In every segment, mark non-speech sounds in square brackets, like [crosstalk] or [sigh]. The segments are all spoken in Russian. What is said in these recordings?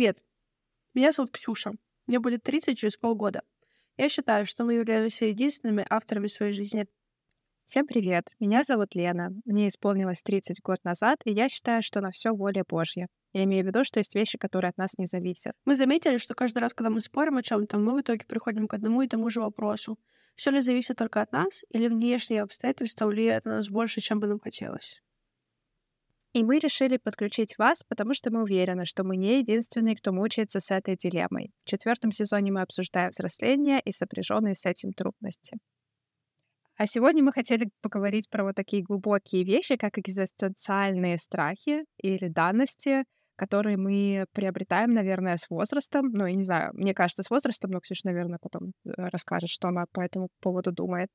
Привет, меня зовут Ксюша. Мне будет 30 через полгода. Я считаю, что мы являемся единственными авторами своей жизни. Всем привет! Меня зовут Лена. Мне исполнилось 30 год назад, и я считаю, что на все воля Божья. Я имею в виду, что есть вещи, которые от нас не зависят. Мы заметили, что каждый раз, когда мы спорим о чем-то, мы в итоге приходим к одному и тому же вопросу. Все ли зависит только от нас, или внешние обстоятельства влияют на нас больше, чем бы нам хотелось? И мы решили подключить вас, потому что мы уверены, что мы не единственные, кто мучается с этой дилеммой. В четвертом сезоне мы обсуждаем взросление и сопряженные с этим трудности. А сегодня мы хотели поговорить про вот такие глубокие вещи, как экзистенциальные страхи или данности, которые мы приобретаем, наверное, с возрастом. Ну, я не знаю, мне кажется, с возрастом, но Ксюша, наверное, потом э, расскажет, что она по этому поводу думает.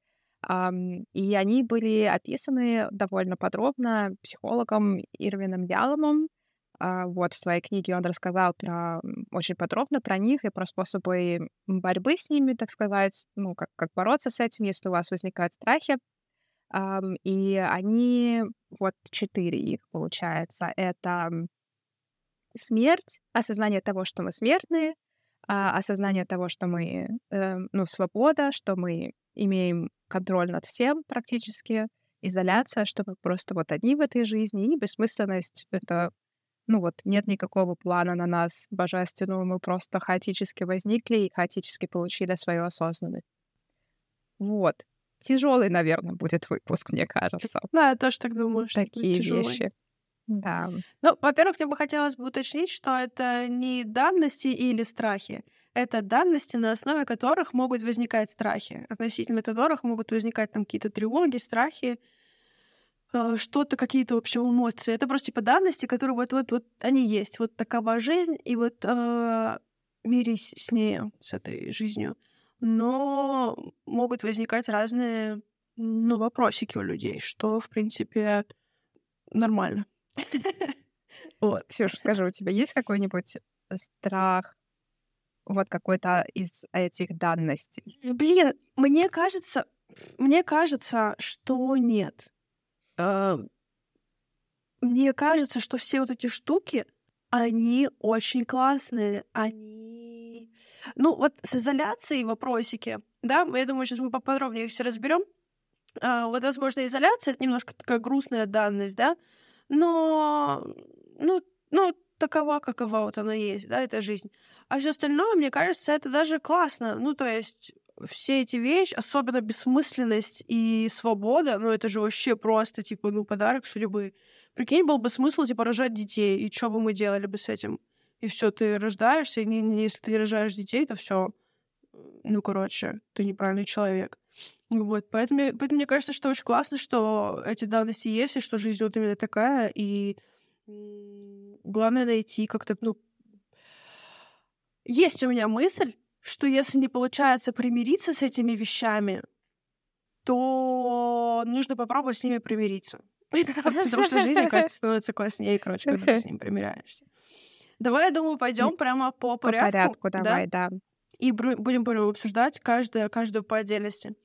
И они были описаны довольно подробно психологом Ирвином Яломом. А, вот в своей книге он рассказал про, очень подробно про них и про способы борьбы с ними, так сказать, ну, как, как бороться с этим, если у вас возникают страхи. И они, вот четыре их получается. Это смерть, осознание того, что мы смертные, а, осознание того, что мы, э, ну, свобода, что мы имеем контроль над всем практически, изоляция, что мы просто вот одни в этой жизни, и бессмысленность — это ну вот, нет никакого плана на нас божественного, мы просто хаотически возникли и хаотически получили свою осознанность. Вот. Тяжелый, наверное, будет выпуск, мне кажется. [laughs] Да, я тоже так думаю, что Такие вещи. Да. Ну, во-первых, мне бы хотелось бы уточнить, что это не данности или страхи. Это данности, на основе которых могут возникать страхи, относительно которых могут возникать там какие-то тревоги, страхи, Э, что-то, какие-то, в общем, эмоции. Это просто типа данности, которые вот-вот-вот они есть. Вот такова жизнь, и вот э, мирись с ней, с этой жизнью. Но могут возникать разные, ну, вопросики у людей, что, в принципе, нормально. [laughs] Вот. Ксюша, скажи, у тебя есть какой-нибудь страх, вот какой-то из этих данностей? Блин, мне кажется, мне кажется, что нет. А, мне кажется, что все вот эти штуки, они очень классные, они... Ну, вот с изоляцией вопросики, да, я думаю, сейчас мы поподробнее их все разберем. А, вот, возможно, изоляция — это немножко такая грустная данность, да, но, ну, ну, такова, какова вот она есть, да, эта жизнь. А все остальное, мне кажется, это даже классно. Ну, то есть все эти вещи, особенно бессмысленность и свобода, ну это же вообще просто, типа, ну, подарок судьбы. Прикинь, был бы смысл, типа, рожать детей, и что бы мы делали бы с этим? И все, ты рождаешься, и не, не, если ты не рожаешь детей, то все. Ну, короче, ты неправильный человек. Вот, поэтому, поэтому мне кажется, что очень классно, что эти данности есть, и что жизнь вот именно такая, и главное найти как-то, ну... Есть у меня мысль, что если не получается примириться с этими вещами, то нужно попробовать с ними примириться. [laughs] [laughs] Потому что жизнь, мне кажется, становится класснее, короче, когда ты с ним примиряешься. Давай, я думаю, пойдем прямо по порядку. По порядку, давай, да. И будем обсуждать каждую, каждую по отдельности.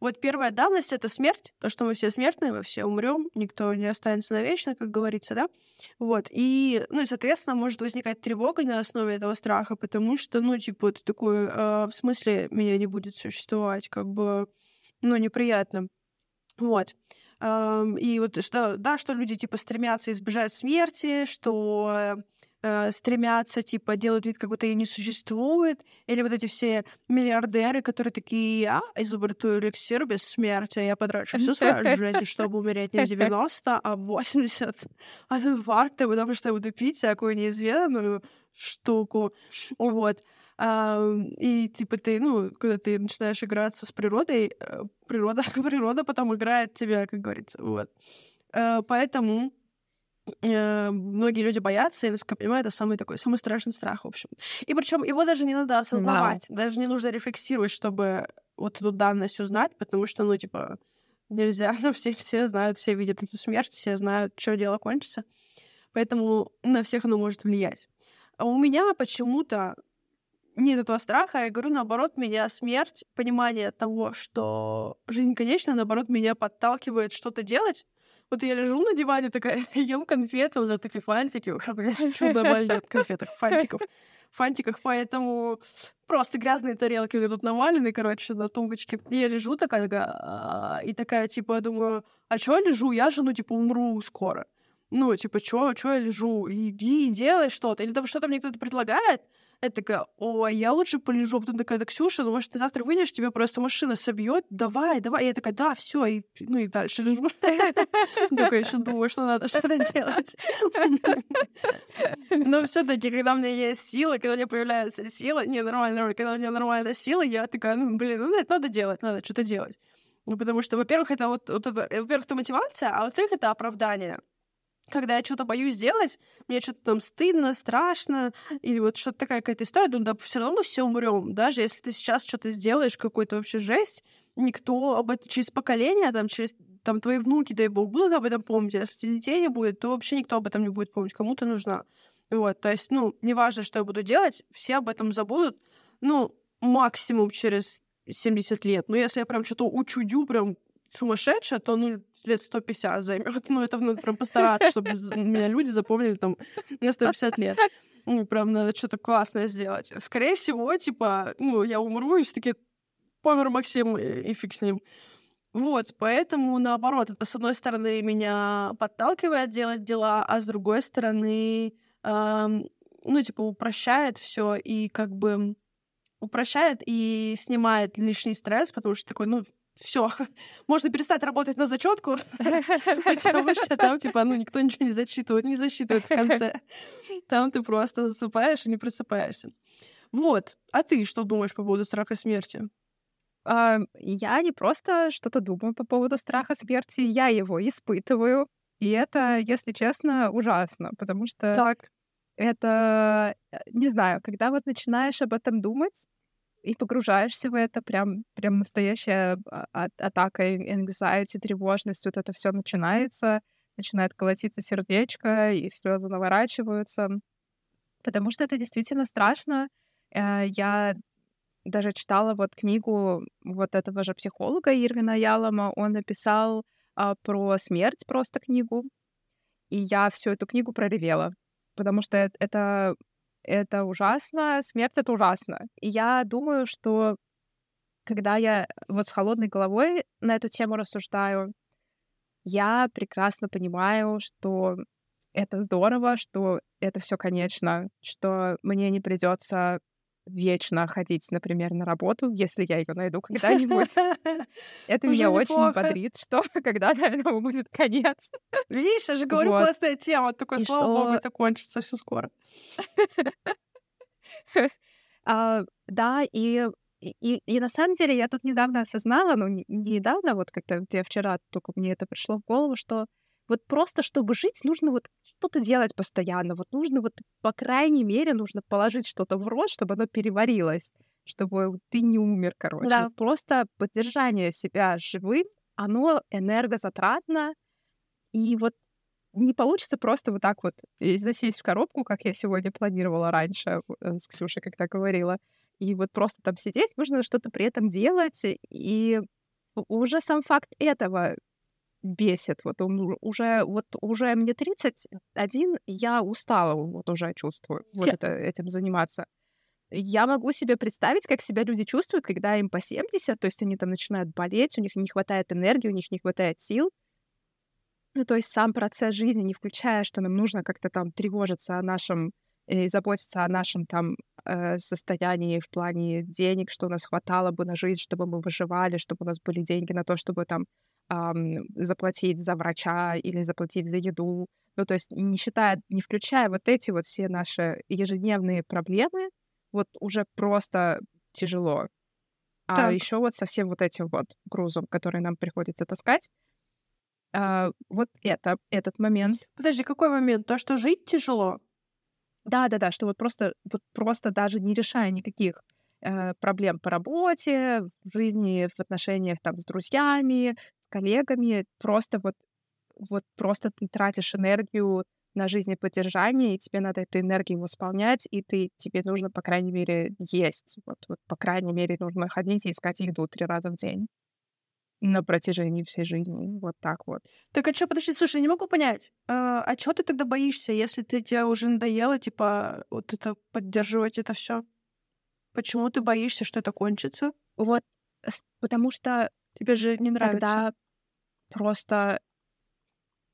Вот первая данность — это смерть, то, что мы все смертные, мы все умрем, никто не останется навечно, как говорится, да? Вот, и, ну, и, соответственно, может возникать тревога на основе этого страха, потому что, ну, типа, это такое, э, в смысле, меня не будет существовать, как бы, ну, неприятно. Вот. И вот что, да, что люди, типа, стремятся избежать смерти, что э, стремятся, типа, делают вид, как будто ее не существует, или вот эти все миллиардеры, которые такие, а, изобрету эликсир без смерти, я потрачу всю свою жизнь, чтобы умереть не в [laughs] 90, а в 80 от инфаркта, потому что я буду пить всякую неизведанную штуку, вот. Uh, и типа ты, ну, когда ты начинаешь играться с природой, э, природа, [laughs] природа потом играет тебя, как говорится, вот. Uh, поэтому э, многие люди боятся, и, насколько я понимаю, это самый такой, самый страшный страх, в общем. И причем его даже не надо осознавать, wow. даже не нужно рефлексировать, чтобы вот эту данность узнать, потому что, ну, типа, нельзя, [laughs] ну, все, все знают, все видят эту смерть, все знают, что дело кончится. Поэтому на всех оно может влиять. А у меня почему-то нет этого страха, я говорю, наоборот, меня смерть, понимание того, что жизнь конечна, наоборот, меня подталкивает что-то делать, Вот я лежу на диване, такая, [laughs] ем конфеты, вот такие фантики, [laughs] чудо больно от конфеток, фантиков, [laughs] фантиках, поэтому просто грязные тарелки у меня тут навалены, короче, на тумбочке. И я лежу такая, такая, «А», и такая, типа, я думаю, а чё я лежу? Я же, ну, типа, умру скоро. Ну, типа, чё, чё я лежу? Иди и делай что-то. Или там что-то мне кто-то предлагает, я такая, ой, я лучше полежу. Потом такая, да, Ксюша, ну, может, ты завтра выйдешь, тебе просто машина собьет, давай, давай. И я такая, да, все, и, ну, и дальше лежу. [laughs] Только еще думаю, что надо что-то делать. [laughs] Но все таки когда у меня есть сила, когда у меня появляется сила, не, нормально, когда у меня нормальная сила, я такая, ну, блин, ну, это надо делать, надо что-то делать. Ну, потому что, во-первых, это вот, вот это, во-первых, это мотивация, а во-вторых, это оправдание когда я что-то боюсь сделать, мне что-то там стыдно, страшно, или вот что-то такая какая-то история, думаю, да, все равно мы все умрем. Даже если ты сейчас что-то сделаешь, какой-то вообще жесть, никто об этом через поколение, там, через там твои внуки, дай бог, будут об этом помнить, а если детей не будет, то вообще никто об этом не будет помнить, кому-то нужна. Вот, то есть, ну, неважно, что я буду делать, все об этом забудут, ну, максимум через 70 лет. Но если я прям что-то учудю, прям сумасшедшая, то, ну, лет 150 займет. [laughs] Ну, это надо прям постараться, чтобы меня люди запомнили там на 150 лет. Ну, прям надо что-то классное сделать. Скорее всего, типа, ну, я умру, и все таки помер Максим, и фиг с ним. Вот, поэтому, наоборот, это, с одной стороны, меня подталкивает делать дела, а с другой стороны, эм, ну, типа, упрощает все и как бы упрощает и снимает лишний стресс, потому что такой, ну, все, [laughs] можно перестать работать на зачетку, [laughs] потому что там, типа, ну, никто ничего не зачитывает, не засчитывает в конце. [laughs] Там ты просто засыпаешь и не просыпаешься. Вот. А ты что думаешь по поводу страха смерти? А, я не просто что-то думаю по поводу страха смерти, я его испытываю. И это, если честно, ужасно, потому что так. это, э, не знаю, когда вот начинаешь об этом думать, и погружаешься в это, прям, прям настоящая а- атака, anxiety, тревожность, вот это все начинается, начинает колотиться сердечко, и слезы наворачиваются, потому что это действительно страшно. Э, я даже читала вот книгу вот этого же психолога Ирвина Ялома, он написал а, про смерть просто книгу, и я всю эту книгу проревела, потому что это это ужасно, смерть — это ужасно. И я думаю, что когда я вот с холодной головой на эту тему рассуждаю, я прекрасно понимаю, что это здорово, что это все конечно, что мне не придется вечно ходить, например, на работу, если я ее найду [laughs] когда-нибудь. Это меня очень бодрит, что [laughs] когда-то этому будет конец. Видишь, я же говорю, классная тема. Такой, слава богу, это кончится все скоро. [laughs] А, да, и и, и на самом деле я тут недавно осознала, ну, не, недавно, вот как-то я вчера только мне это пришло в голову, что вот просто, чтобы жить, нужно вот что-то делать постоянно. Вот нужно вот, по крайней мере, нужно положить что-то в рот, чтобы оно переварилось, чтобы ты не умер, короче. Да. Просто поддержание себя живым, оно энергозатратно, и вот не получится просто вот так вот засесть в коробку, как я сегодня планировала раньше э, с Ксюшей, когда говорила, и вот просто там сидеть, нужно что-то при этом делать, и уже сам факт этого бесит. Вот он уже, вот уже мне 31, я устала вот уже чувствую вот это, этим заниматься. Я могу себе представить, как себя люди чувствуют, когда им по 70, то есть они там начинают болеть, у них не хватает энергии, у них не хватает сил. Ну, то есть сам процесс жизни, не включая, что нам нужно как-то там тревожиться о нашем и заботиться о нашем там э, состоянии в плане денег, что у нас хватало бы на жизнь, чтобы мы выживали, чтобы у нас были деньги на то, чтобы там заплатить за врача или заплатить за еду. Ну, то есть не считая, не включая вот эти вот все наши ежедневные проблемы, вот уже просто тяжело. А так. еще вот со всем вот этим вот грузом, который нам приходится таскать, а, вот это, этот момент. Подожди, какой момент? То, что жить тяжело? Да, да, да, что вот просто, вот просто даже не решая никаких э, проблем по работе, в жизни, в отношениях там с друзьями, коллегами, просто вот, вот просто ты тратишь энергию на жизнеподдержание, и тебе надо эту энергию восполнять, и ты, тебе нужно, по крайней мере, есть. Вот, вот, по крайней мере, нужно ходить и искать еду три раза в день. на протяжении всей жизни. Вот так вот. Так а что, подожди, слушай, я не могу понять. А, а чего ты тогда боишься, если ты тебе уже надоело, типа, вот это поддерживать это все? Почему ты боишься, что это кончится? Вот, потому что тебе же не нравится. Тогда просто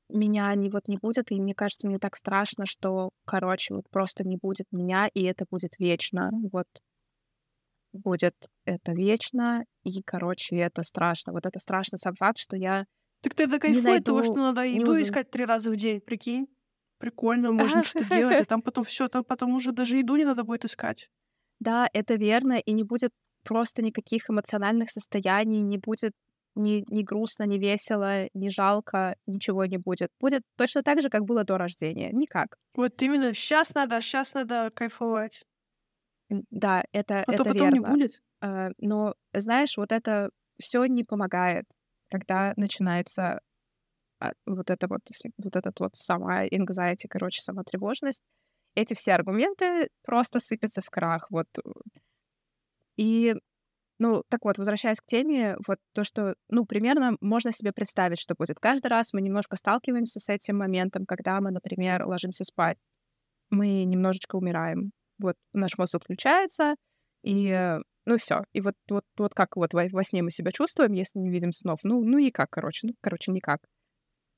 меня не вот не будет, и мне кажется, мне так страшно, что, короче, вот просто не будет меня, и это будет вечно. Вот будет это вечно, и, короче, это страшно. Вот это страшно сам факт, что я Так ты это кайфует того, что надо еду уз... искать три раза в день, прикинь? Прикольно, можно что-то делать, и [laughs] там потом все, там потом уже даже еду не надо будет искать. Да, это верно, и не будет просто никаких эмоциональных состояний, не будет ни, ни грустно, ни весело, ни жалко, ничего не будет. Будет точно так же, как было до рождения. Никак. Вот именно сейчас надо, сейчас надо кайфовать. Да, это, а это то потом верно. не будет. А, но, знаешь, вот это все не помогает, когда начинается а, вот это вот, вот этот вот сама anxiety, короче, сама тревожность. Эти все аргументы просто сыпятся в крах. Вот. И ну, так вот, возвращаясь к теме, вот то, что, ну, примерно можно себе представить, что будет. Каждый раз мы немножко сталкиваемся с этим моментом, когда мы, например, ложимся спать, мы немножечко умираем. Вот наш мозг отключается, и, ну, все. И вот, вот, вот как вот во, во сне мы себя чувствуем, если не видим снов? Ну, ну, никак, короче. Ну, короче, никак.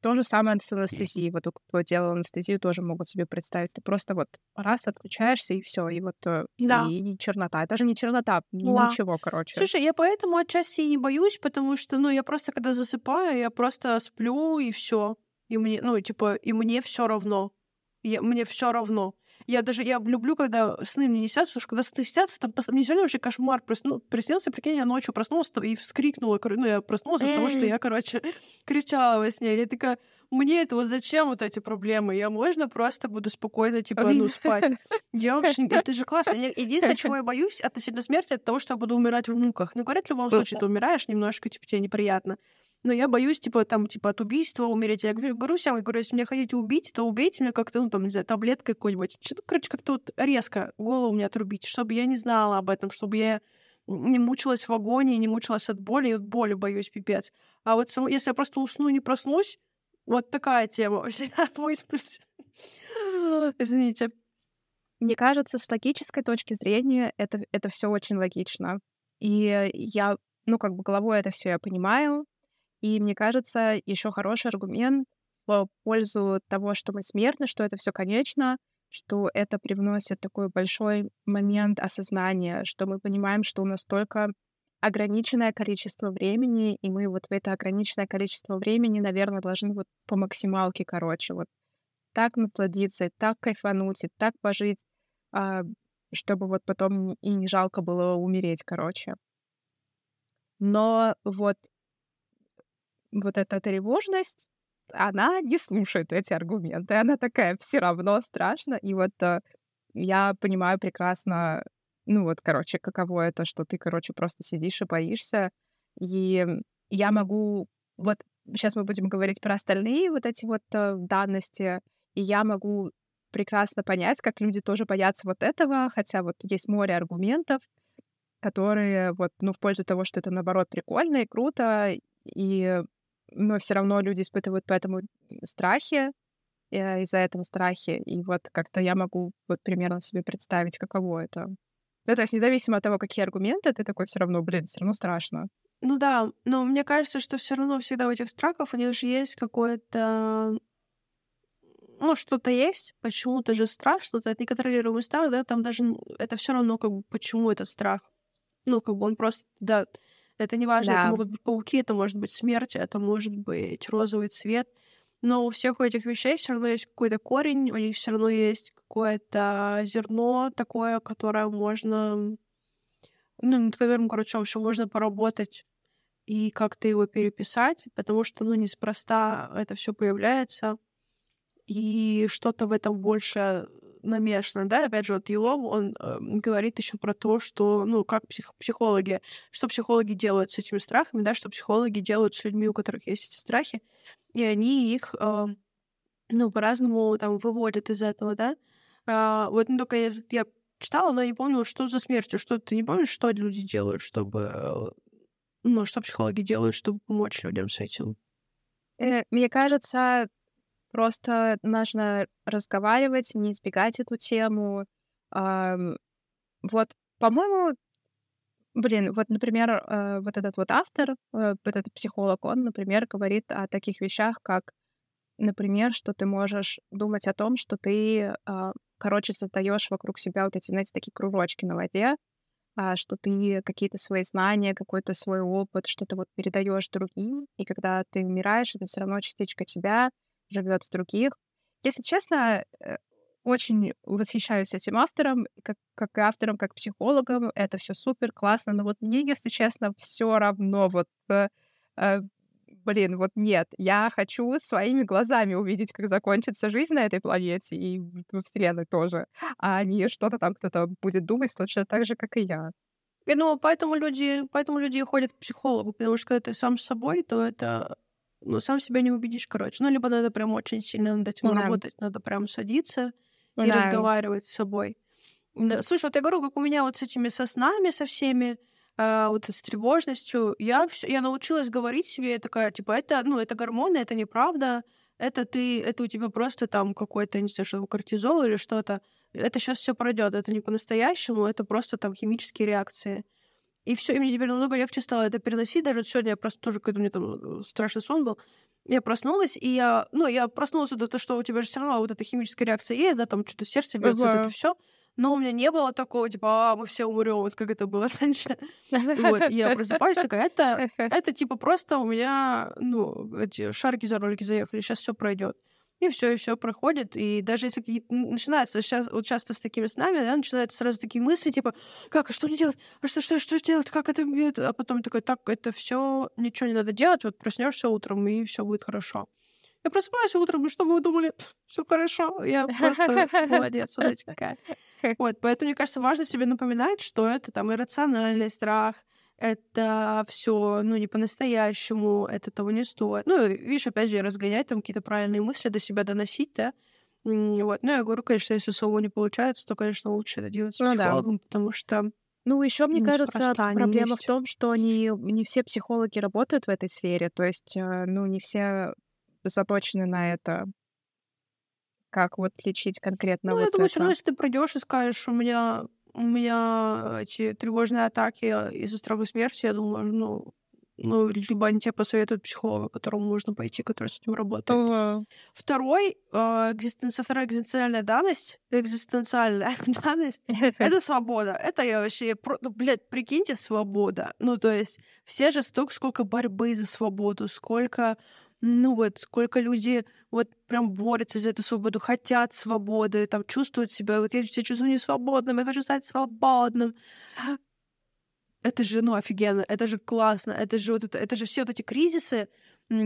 То же самое с анестезией. Вот кто делал анестезию, тоже могут себе представить. Ты просто вот раз отключаешься, и все, и вот э, да. и, и чернота. Это же не чернота, да. ничего, короче. Слушай, я поэтому отчасти и не боюсь, потому что, ну, я просто когда засыпаю, я просто сплю, и все. И мне, ну, типа, и мне все равно. Я, мне все равно. Я даже, я люблю, когда сны мне не снятся, потому что когда сны снятся, там мне сегодня вообще кошмар просну, приснился, прикинь, я ночью проснулась и вскрикнула, ну, я проснулась от того, что я, короче, [laughs] кричала во сне. Я такая, мне это вот зачем вот эти проблемы? Я можно просто буду спокойно, типа, ну, спать. Я [laughs] вообще... Это же классно. Единственное, чего я боюсь относительно смерти, это того, что я буду умирать в муках. Ну, говорят, в любом случае, ты умираешь немножко, типа, тебе неприятно но я боюсь, типа, там, типа, от убийства умереть. Я говорю, говорю всем, я говорю, если меня хотите убить, то убейте меня как-то, ну, там, не знаю, таблеткой какой-нибудь. Что-то, короче, как-то вот резко голову мне отрубить, чтобы я не знала об этом, чтобы я не мучилась в агонии, не мучилась от боли, и вот боли боюсь, пипец. А вот само, если я просто усну и не проснусь, вот такая тема. Высплюсь. [laughs] Извините. Мне кажется, с логической точки зрения это, это все очень логично. И я, ну, как бы головой это все я понимаю, и мне кажется, еще хороший аргумент в пользу того, что мы смертны, что это все конечно, что это привносит такой большой момент осознания, что мы понимаем, что у нас только ограниченное количество времени, и мы вот в это ограниченное количество времени, наверное, должны вот по максималке, короче, вот так насладиться, так кайфануть, и так пожить, а, чтобы вот потом и не жалко было умереть, короче. Но вот вот эта тревожность, она не слушает эти аргументы. Она такая, все равно страшно. И вот э, я понимаю прекрасно, ну вот, короче, каково это, что ты, короче, просто сидишь и боишься. И я могу... Вот сейчас мы будем говорить про остальные вот эти вот э, данности, и я могу прекрасно понять, как люди тоже боятся вот этого, хотя вот есть море аргументов, которые вот, ну, в пользу того, что это, наоборот, прикольно и круто, и но все равно люди испытывают поэтому страхи, э, из-за этого страхи. И вот как-то я могу вот примерно себе представить, каково это. Ну, то есть независимо от того, какие аргументы, ты такой все равно, блин, все равно страшно. Ну да, но мне кажется, что все равно всегда у этих страхов у них же есть какое-то ну, что-то есть, почему-то же страшно, это неконтролируемый страх, да, там даже это все равно, как бы, почему этот страх. Ну, как бы он просто, да, это не важно, да. это могут быть пауки, это может быть смерть, это может быть розовый цвет. Но у всех этих вещей все равно есть какой-то корень, у них все равно есть какое-то зерно такое, которое можно, ну, над которым, короче, вообще можно поработать и как-то его переписать, потому что, ну, неспроста это все появляется, и что-то в этом больше намешано, да, опять же, вот Елов, он э, говорит еще про то, что, ну, как псих, психологи, что психологи делают с этими страхами, да, что психологи делают с людьми, у которых есть эти страхи, и они их, э, ну, по-разному там выводят из этого, да. А, вот, ну, только я, я читала, но не помню, что за смертью, что ты не помнишь, что люди делают, чтобы, ну, что психологи делают, чтобы помочь людям с этим? Э, мне кажется, просто нужно разговаривать, не избегать эту тему. Вот, по-моему, блин, вот, например, э, вот этот вот автор, э, вот этот психолог, он, например, говорит о таких вещах, как, например, что ты можешь думать о том, что ты, а, короче, создаешь вокруг себя вот эти, знаете, такие кружочки на воде, а, что ты какие-то свои знания, какой-то свой опыт, что-то вот передаешь другим, и когда ты умираешь, это все равно частичка тебя живет в других. Если честно, э, очень восхищаюсь этим автором, как, как автором, как психологом. Это все супер классно, но вот мне, если честно, все равно вот э, э, блин, вот нет, я хочу своими глазами увидеть, как закончится жизнь на этой планете и в Вселенной тоже, а не что-то там кто-то будет думать точно так же, как и я. И, ну, поэтому люди, поэтому люди ходят к психологу, потому что когда ты сам с собой, то это ну, сам себя не убедишь, короче. Ну, либо надо прям очень сильно над этим да. работать, надо прям садиться и да. разговаривать с собой. Слушай, вот я говорю, как у меня вот с этими соснами, со всеми, а, вот с тревожностью, я, всё, я научилась говорить себе такая, типа, это, ну, это гормоны, это неправда, это ты, это у тебя просто там какой-то, не знаю, что кортизол или что-то. Это сейчас все пройдет, это не по-настоящему, это просто там химические реакции. И все, и мне теперь намного легче стало это переносить. Даже вот сегодня я просто тоже, когда у меня там э, страшный сон был, я проснулась, и я, ну, я проснулась от того, что у тебя же все равно вот эта химическая реакция есть, да, там что-то сердце бьется, uh-huh. вот это все но у меня не было такого, типа, а, мы все умрем, вот как это было [laughs] раньше. Вот, я просыпаюсь, такая, это, [laughs] это типа просто у меня, ну, эти шарики за ролики заехали, сейчас все пройдет. И все, и все проходит. И даже если какие-то начинается сейчас, вот часто с такими снами, да, начинаются сразу такие мысли, типа, как, а что не делать? А что, что, что делать? Как это? А потом такой, так, это все ничего не надо делать, вот проснешься утром, и все будет хорошо. Я просыпаюсь утром, и что вы думали? Все хорошо, я просто [laughs] молодец, смотрите какая. [laughs] Вот, поэтому, мне кажется, важно себе напоминать, что это там иррациональный страх, это все, ну, не по-настоящему, это того не стоит. Ну, видишь, опять же, разгонять там какие-то правильные мысли до себя доносить, да. Вот. Ну, я говорю, конечно, если соло не получается, то, конечно, лучше это делать с ну, психологом, да. потому что ну, еще, мне кажется, проблема в том, что не, не все психологи работают в этой сфере. То есть, э, ну, не все заточены на это. Как вот лечить конкретно Ну, вот я думаю, это. все равно, если ты придешь и скажешь, у меня у меня эти тревожные атаки из-за страха смерти, я думаю, ну, ну, либо они тебе посоветуют психолога, которому можно пойти, который с этим работает. Ага. Второй, э, экзистенция, вторая экзистенциальная данность, экзистенциальная [laughs] данность, это свобода. Это я вообще, ну, блядь, прикиньте, свобода. Ну, то есть все же столько, сколько борьбы за свободу, сколько ну вот, сколько люди вот прям борются за эту свободу, хотят свободы, там чувствуют себя, вот я себя чувствую не свободным, я хочу стать свободным. Это же, ну, офигенно, это же классно, это же вот это, это же все вот эти кризисы,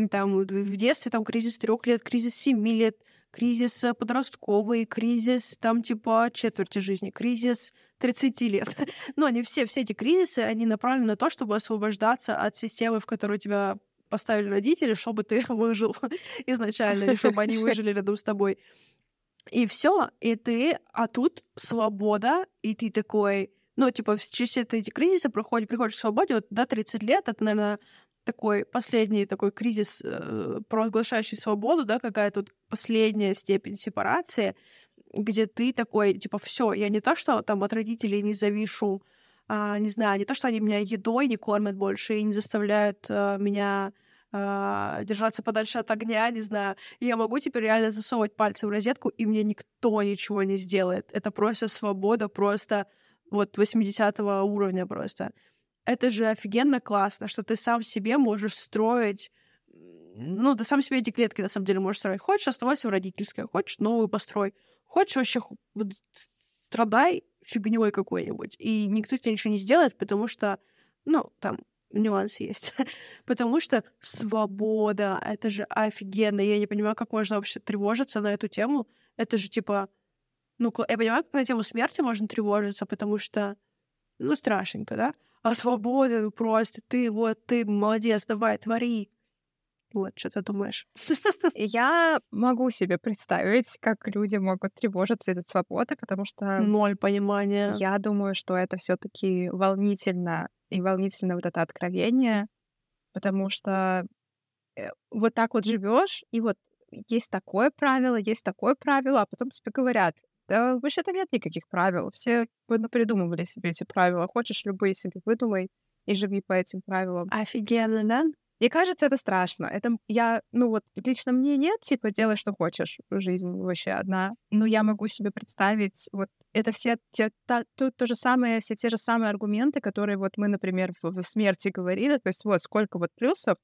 там в детстве там кризис трех лет, кризис семи лет, кризис э, подростковый, кризис там типа четверти жизни, кризис 30 лет. [laughs] Но они все, все эти кризисы, они направлены на то, чтобы освобождаться от системы, в которой тебя поставили родители, чтобы ты [laughs] выжил [laughs] изначально, чтобы они [laughs] выжили рядом с тобой. И все, и ты, а тут свобода, и ты такой, ну, типа, через все эти кризисы проходишь, приходишь к свободе, вот до 30 лет, это, наверное, такой последний такой кризис, э, провозглашающий свободу, да, какая тут последняя степень сепарации, где ты такой, типа, все, я не то, что там от родителей не завишу, не знаю, не то, что они меня едой не кормят больше и не заставляют а, меня а, держаться подальше от огня, не знаю. И я могу теперь реально засовывать пальцы в розетку, и мне никто ничего не сделает. Это просто свобода, просто вот 80 уровня просто. Это же офигенно классно, что ты сам себе можешь строить ну, ты сам себе эти клетки, на самом деле, можешь строить. Хочешь, оставайся в родительской, хочешь, новую построй. Хочешь, вообще страдай фигней какой-нибудь, и никто тебе ничего не сделает, потому что, ну, там, нюансы есть. [laughs] потому что свобода, это же офигенно. Я не понимаю, как можно вообще тревожиться на эту тему. Это же типа... Ну, я понимаю, как на тему смерти можно тревожиться, потому что, ну, страшненько, да? А свобода, ну просто ты вот, ты молодец, давай, твори. Вот, что ты думаешь? Я могу себе представить, как люди могут тревожиться из-за свободы, потому что... Ноль понимания. Я думаю, что это все таки волнительно, и волнительно вот это откровение. Потому что э, вот так вот живешь, и вот есть такое правило, есть такое правило, а потом тебе говорят, да вообще-то нет никаких правил. Все придумывали себе эти правила. Хочешь, любые себе выдумай и живи по этим правилам. Офигенно, да? Мне кажется, это страшно. Это я, ну вот, лично мне нет, типа, делай, что хочешь. Жизнь вообще одна. Но я могу себе представить, вот, это все те, та, тут то же самое, все те же самые аргументы, которые вот мы, например, в, в смерти говорили. То есть вот сколько вот плюсов,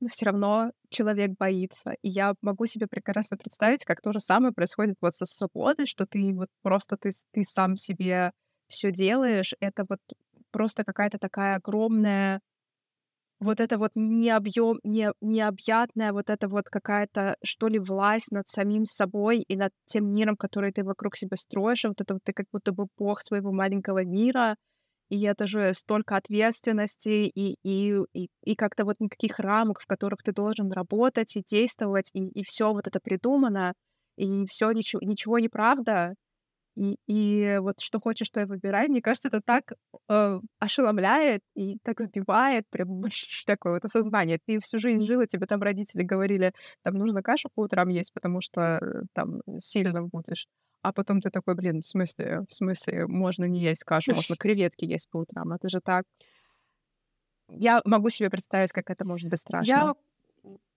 но все равно человек боится. И я могу себе прекрасно представить, как то же самое происходит вот со свободой, что ты вот просто ты, ты сам себе все делаешь. Это вот просто какая-то такая огромная вот это вот необъем, не, необъятная вот это вот какая-то, что ли, власть над самим собой и над тем миром, который ты вокруг себя строишь. Вот это вот ты как будто бы бог своего маленького мира, и это же столько ответственности, и, и, и, и как-то вот никаких рамок, в которых ты должен работать и действовать, и, и все вот это придумано, и все ничего, ничего не правда. И, и вот что хочешь, что я выбираю. Мне кажется, это так э, ошеломляет и так сбивает прям [laughs] такое вот осознание. Ты всю жизнь жила, тебе там родители говорили, там нужно кашу по утрам есть, потому что э, там сильно будешь. А потом ты такой, блин, в смысле, в смысле, можно не есть кашу, можно [laughs] креветки есть по утрам. Это же так. Я могу себе представить, как это может быть страшно. Я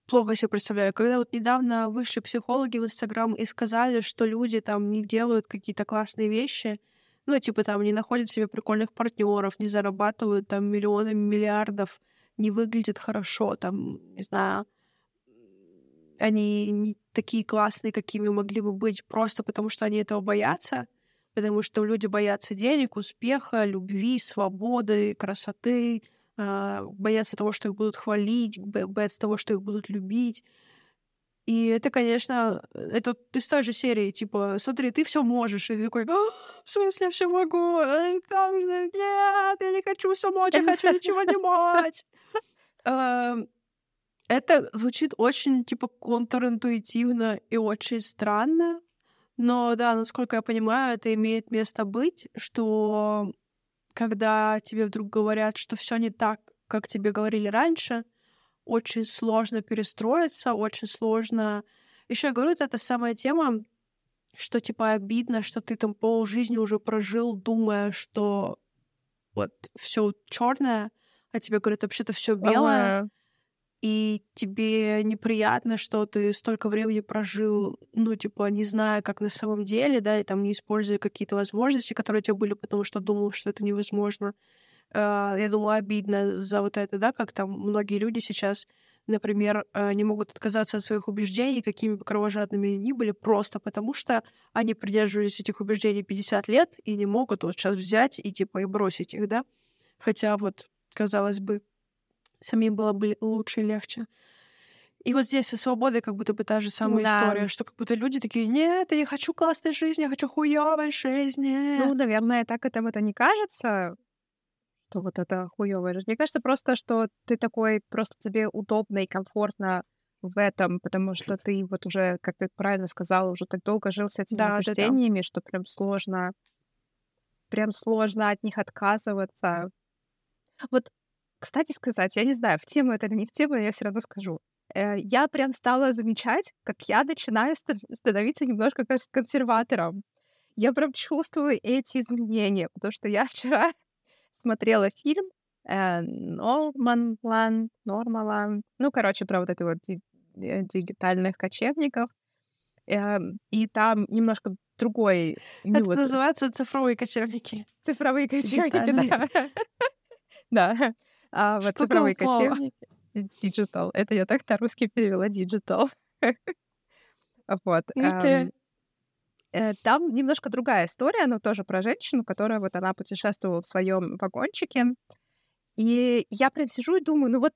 плохо себе представляю. Когда вот недавно вышли психологи в Инстаграм и сказали, что люди там не делают какие-то классные вещи, ну, типа там не находят себе прикольных партнеров, не зарабатывают там миллионы миллиардов, не выглядят хорошо, там, не знаю, они не такие классные, какими могли бы быть, просто потому что они этого боятся, потому что люди боятся денег, успеха, любви, свободы, красоты, боятся того, что их будут хвалить, боятся того, что их будут любить. И это, конечно, это из той же серии, типа, смотри, ты все можешь. И ты такой, «А, в смысле, я все могу? Как же? Нет, я не хочу все мочь, я хочу ничего не мочь. Это звучит очень, типа, контринтуитивно и очень странно. Но да, насколько я понимаю, это имеет место быть, что когда тебе вдруг говорят, что все не так, как тебе говорили раньше, очень сложно перестроиться, очень сложно. Еще я говорю, это та самая тема, что типа обидно, что ты там пол жизни уже прожил, думая, что вот все черное, а тебе говорят, вообще-то все белое. Ага и тебе неприятно, что ты столько времени прожил, ну, типа, не зная, как на самом деле, да, и там не используя какие-то возможности, которые у тебя были, потому что думал, что это невозможно. Uh, я думаю, обидно за вот это, да, как там многие люди сейчас, например, uh, не могут отказаться от своих убеждений, какими бы кровожадными они ни были, просто потому что они придерживались этих убеждений 50 лет и не могут вот сейчас взять и, типа, и бросить их, да. Хотя вот, казалось бы, самим было бы лучше и легче. И вот здесь со свободой как будто бы та же самая да. история, что как будто люди такие, нет, я не хочу классной жизни, я хочу хуёвой жизни. Ну, наверное, так это не кажется, что вот это хуёвая жизнь. Мне кажется просто, что ты такой, просто тебе удобно и комфортно в этом, потому что ты вот уже, как ты правильно сказала, уже так долго жил с этими да, убеждениями, да, да. что прям сложно, прям сложно от них отказываться. Вот кстати сказать, я не знаю, в тему это или не в тему, я все равно скажу. Э, я прям стала замечать, как я начинаю становиться немножко консерватором. Я прям чувствую эти изменения, потому что я [laughs] вчера смотрела фильм э, Норманланд, Нормаланд, ну, короче, про вот это вот э, дигитальных кочевников. Эм, и там немножко другой... Это вот... называется цифровые кочевники. Цифровые кочевники, [laughs] да. [laughs] Да. А вот цифровые кочевники. [laughs] Digital. Это я так на русский перевела digital. [laughs] вот. Э, там немножко другая история, но тоже про женщину, которая вот она путешествовала в своем вагончике. И я прям сижу и думаю, ну вот,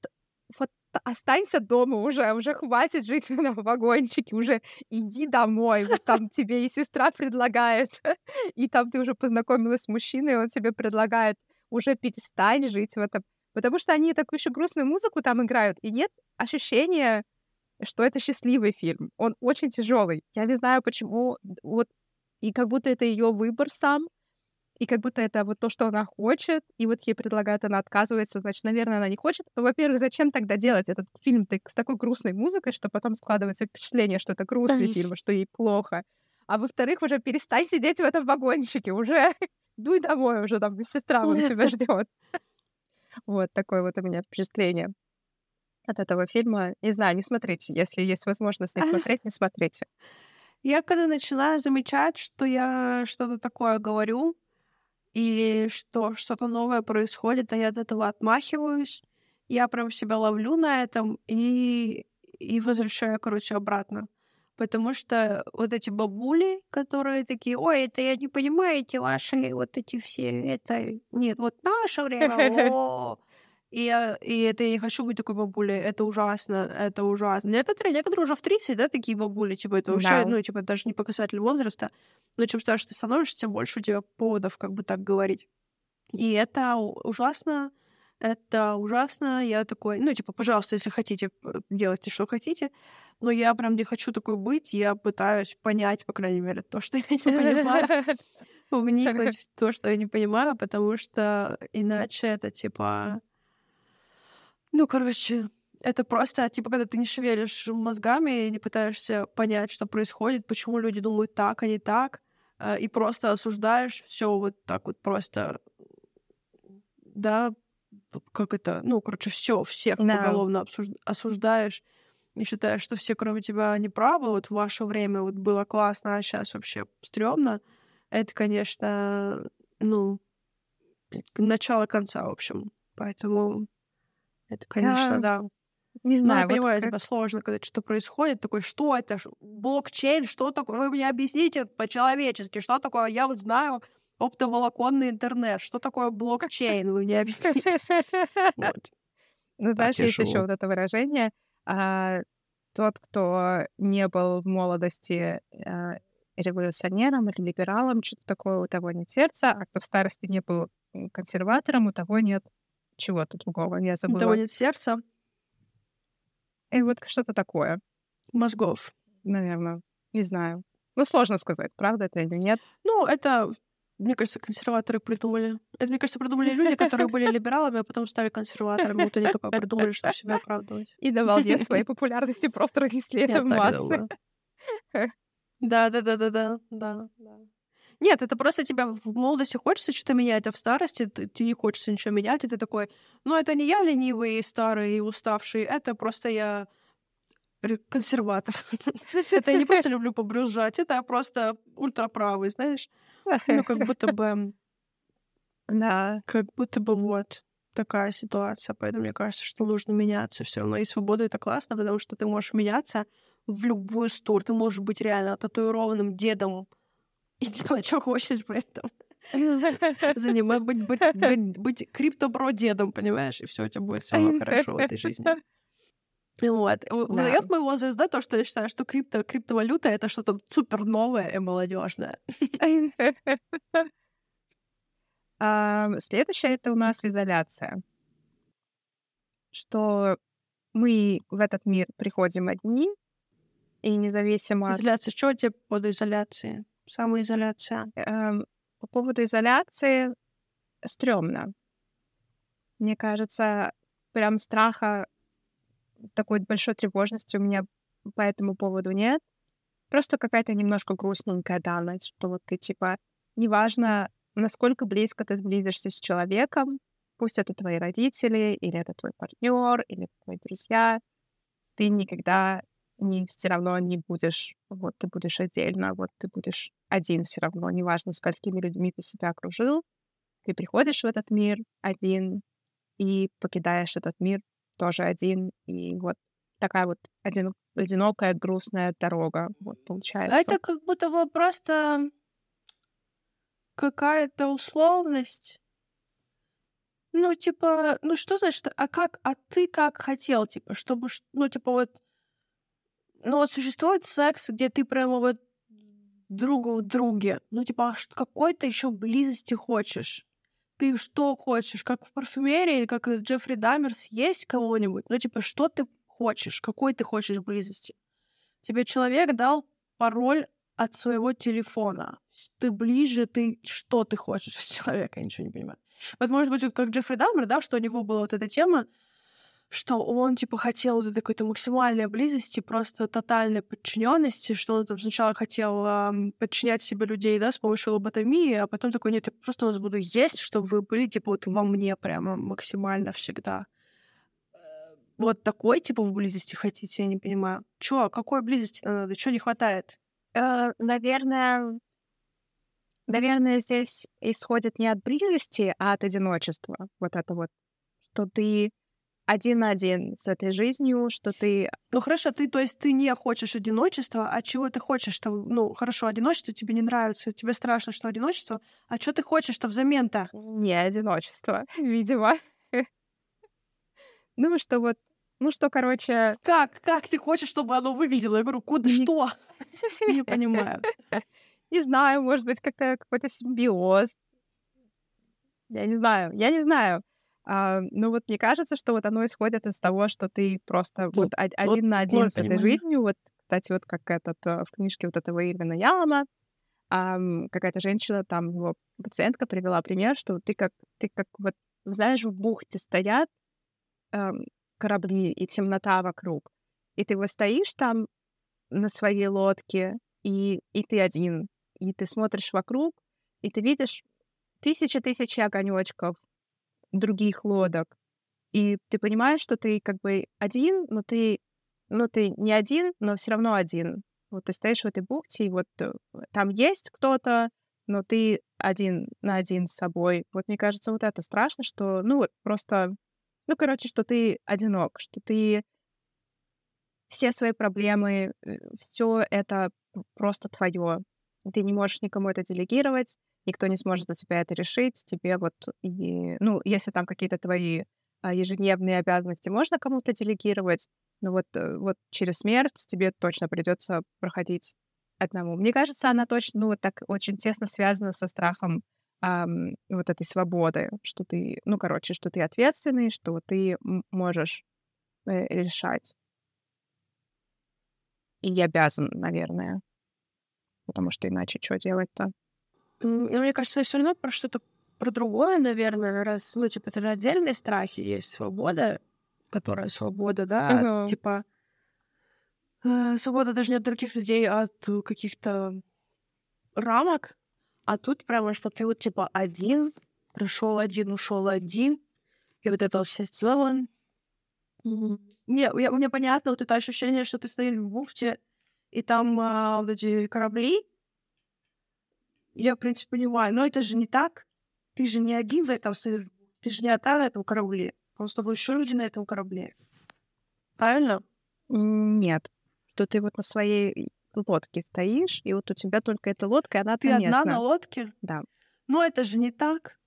вот останься дома уже, уже хватит жить на вагончике, уже иди домой, вот там тебе и сестра предлагает, [laughs] и там ты уже познакомилась с мужчиной, он тебе предлагает, уже перестань жить в этом Потому что они такую еще грустную музыку там играют, и нет ощущения, что это счастливый фильм. Он очень тяжелый. Я не знаю, почему. Вот и как будто это ее выбор сам. и как будто это вот то, что она хочет, и вот ей предлагают, она отказывается, значит, наверное, она не хочет. Во-первых, зачем тогда делать этот фильм с такой грустной музыкой, что потом складывается впечатление, что это грустный фильм, что ей плохо. А во-вторых, уже перестань сидеть в этом вагончике, уже [laughs] дуй домой, уже там сестра вон тебя ждет. Вот такое вот у меня впечатление от этого фильма. Не знаю, не смотрите. Если есть возможность не [laughs] смотреть, не смотрите. Я когда начала замечать, что я что-то такое говорю, или что что-то новое происходит, а я от этого отмахиваюсь, я прям себя ловлю на этом и, и возвращаю, короче, обратно. Потому что вот эти бабули, которые такие, ой, это я не понимаю, эти ваши вот эти все, это нет, вот наше время, [laughs] о, и, я, и это я не хочу быть такой бабулей. Это ужасно, это ужасно. Некоторые, некоторые уже в 30, да, такие бабули, типа, это вообще, да. ну, типа, даже не показатель возраста. Но чем старше ты становишься, тем больше у тебя поводов, как бы так говорить. И это ужасно, это ужасно. Я такой, ну, типа, пожалуйста, если хотите, делайте, что хотите. Но я прям не хочу такой быть. Я пытаюсь понять, по крайней мере, то, что [laughs] я не понимаю. Вникнуть в то, что я не понимаю, потому что иначе это, типа, ну, короче, это просто, типа, когда ты не шевелишь мозгами и не пытаешься понять, что происходит, почему люди думают так, а не так, э, и просто осуждаешь все вот так вот просто, да, как это, ну, короче, все, всех no. поголовно осуждаешь и считаешь, что все, кроме тебя, не правы, вот в ваше время вот было классно, а сейчас вообще стрёмно, это, конечно, ну, начало конца, в общем. Поэтому это, конечно, а, да. Не знаю, ну, я вот понимаю, как... это сложно, когда что-то происходит, такой, что это, блокчейн, что такое, вы мне объясните по-человечески, что такое, я вот знаю оптоволоконный интернет, что такое блокчейн, вы мне объясните. [laughs] [laughs] Ну, знаешь, есть еще вот это выражение, а, тот, кто не был в молодости а, революционером или либералом, что-то такое, у того нет сердца, а кто в старости не был консерватором, у того нет чего-то другого. Я забыла. Того нет сердца. И вот что-то такое. Мозгов. Наверное. Не знаю. Ну, сложно сказать, правда это или нет. Ну, это, мне кажется, консерваторы придумали. Это, мне кажется, придумали люди, которые были [laughs] либералами, а потом стали консерваторами. Вот они только придумали, чтобы себя оправдывать. И на волне [laughs] своей популярности просто разнесли это в массы. [laughs] Да, да, да, да, да, да, да. Нет, это просто тебя в молодости хочется что-то менять, а в старости ты, ты не хочется ничего менять, и ты такой, ну это не я ленивый, старый и уставший, это просто я консерватор. [laughs] Это я не просто люблю побрюзжать, это я просто ультраправый, знаешь? Ну, как будто бы... Да. Как будто бы вот такая ситуация. Поэтому мне кажется, что нужно меняться все равно. И свобода — это классно, потому что ты можешь меняться в любую сторону. Ты можешь быть реально татуированным дедом и [laughs] делать, что хочешь при этом. [laughs] Занимать, быть, быть, быть, быть криптобро-дедом, понимаешь? И все у тебя будет все хорошо в этой жизни. Вот. Да. Выдает мой возраст, да, то, что я считаю, что крипто, криптовалюта — это что-то супер новое и молодежное. [laughs] Следующее — это у нас изоляция. Что мы в этот мир приходим одни, и независимо... Изоляция. Что у тебя под изоляцией? Самоизоляция. Эм, по поводу изоляции стрёмно. Мне кажется, прям страха такой большой тревожности у меня по этому поводу нет. Просто какая-то немножко грустненькая данность, что вот ты типа, неважно, насколько близко ты сблизишься с человеком, пусть это твои родители, или это твой партнер, или твои друзья, ты никогда не все равно не будешь, вот ты будешь отдельно, вот ты будешь один все равно, неважно, с какими людьми ты себя окружил, ты приходишь в этот мир один и покидаешь этот мир тоже один, и вот такая вот один, одинокая, грустная дорога вот получается. Это как будто бы просто какая-то условность. Ну, типа, ну что значит, а как, а ты как хотел, типа, чтобы, ну, типа, вот ну вот существует секс, где ты прямо вот другу в друге. Ну, типа, а какой-то еще близости хочешь. Ты что хочешь? Как в парфюмерии, или как Джеффри Даммерс, есть кого-нибудь? Ну, типа, что ты хочешь? Какой ты хочешь близости? Тебе человек дал пароль от своего телефона. ты ближе, ты что ты хочешь от человека, я ничего не понимаю. Вот может быть, как Джеффри Даммер, да, что у него была вот эта тема, что он, типа, хотел вот какой-то максимальной близости, просто тотальной подчиненности, что он там сначала хотел э, подчинять себе людей, да, с помощью лоботомии, а потом такой, нет, я просто вас буду есть, чтобы вы были, типа, вот во мне прямо максимально всегда. Вот такой, типа, в близости хотите, я не понимаю. Чё, какой близости надо? Чё не хватает? Э, наверное, наверное, здесь исходит не от близости, а от одиночества. Вот это вот, что ты один на один с этой жизнью, что ты... Ну хорошо, ты, то есть ты не хочешь одиночества, а чего ты хочешь? Что, ну хорошо, одиночество тебе не нравится, тебе страшно, что одиночество, а что ты хочешь-то взамен-то? Не одиночество, [laughs] видимо. Ну что вот, ну что, короче... Как? Как ты хочешь, чтобы оно выглядело? Я говорю, куда, что? [laughs] Не понимаю. Не знаю, может быть, как-то какой-то симбиоз. Я не знаю, я не знаю. А, ну вот мне кажется, что вот оно исходит из того, что ты просто вот, вот один вот, на один с этой понимаю. жизнью. Вот, кстати, вот как этот э, в книжке вот этого Ирвина Ялома, а, какая-то женщина, там его пациентка привела пример, что ты как, ты как вот, знаешь, в бухте стоят эм, корабли и темнота вокруг, и ты вот стоишь там на своей лодке, и, и ты один, и ты смотришь вокруг, и ты видишь тысячи-тысячи огонечков, других лодок. И ты понимаешь, что ты как бы один, но ты, ну, ты не один, но все равно один. Вот ты стоишь в этой бухте, и вот э, там есть кто-то, но ты один на один с собой. Вот мне кажется, вот это страшно, что, ну, вот просто, ну, короче, что ты одинок, что ты все свои проблемы, э, все это просто твое. Ты не можешь никому это делегировать, никто не сможет за тебя это решить, тебе вот, и, ну, если там какие-то твои а, ежедневные обязанности можно кому-то делегировать, но вот, э, вот через смерть тебе точно придется проходить одному. Мне кажется, она точно, ну, вот так очень тесно связана со страхом эм, вот этой свободы, что ты, ну, короче, что ты ответственный, что ты можешь э, решать. И я обязан, наверное. Потому что иначе что делать-то? Ну, мне кажется, все равно про что-то про другое, наверное, раз, ну, типа, это же отдельные страхи, есть свобода, которая свобода, да, uh-huh. типа, э, свобода даже не от других людей, а от каких-то рамок, а тут прямо, что ты вот, типа, один, пришел один, ушел один, и вот это все сделал. Mm-hmm. Я, мне понятно вот это ощущение, что ты стоишь в бухте, и там а, вот эти корабли, я, в принципе, понимаю, но это же не так. Ты же не один в этом Ты же не одна на этом корабле. Просто вы еще люди на этом корабле. Правильно? Нет. Что ты вот на своей лодке стоишь, и вот у тебя только эта лодка, и она Ты одна на лодке? Да. Но это же не так.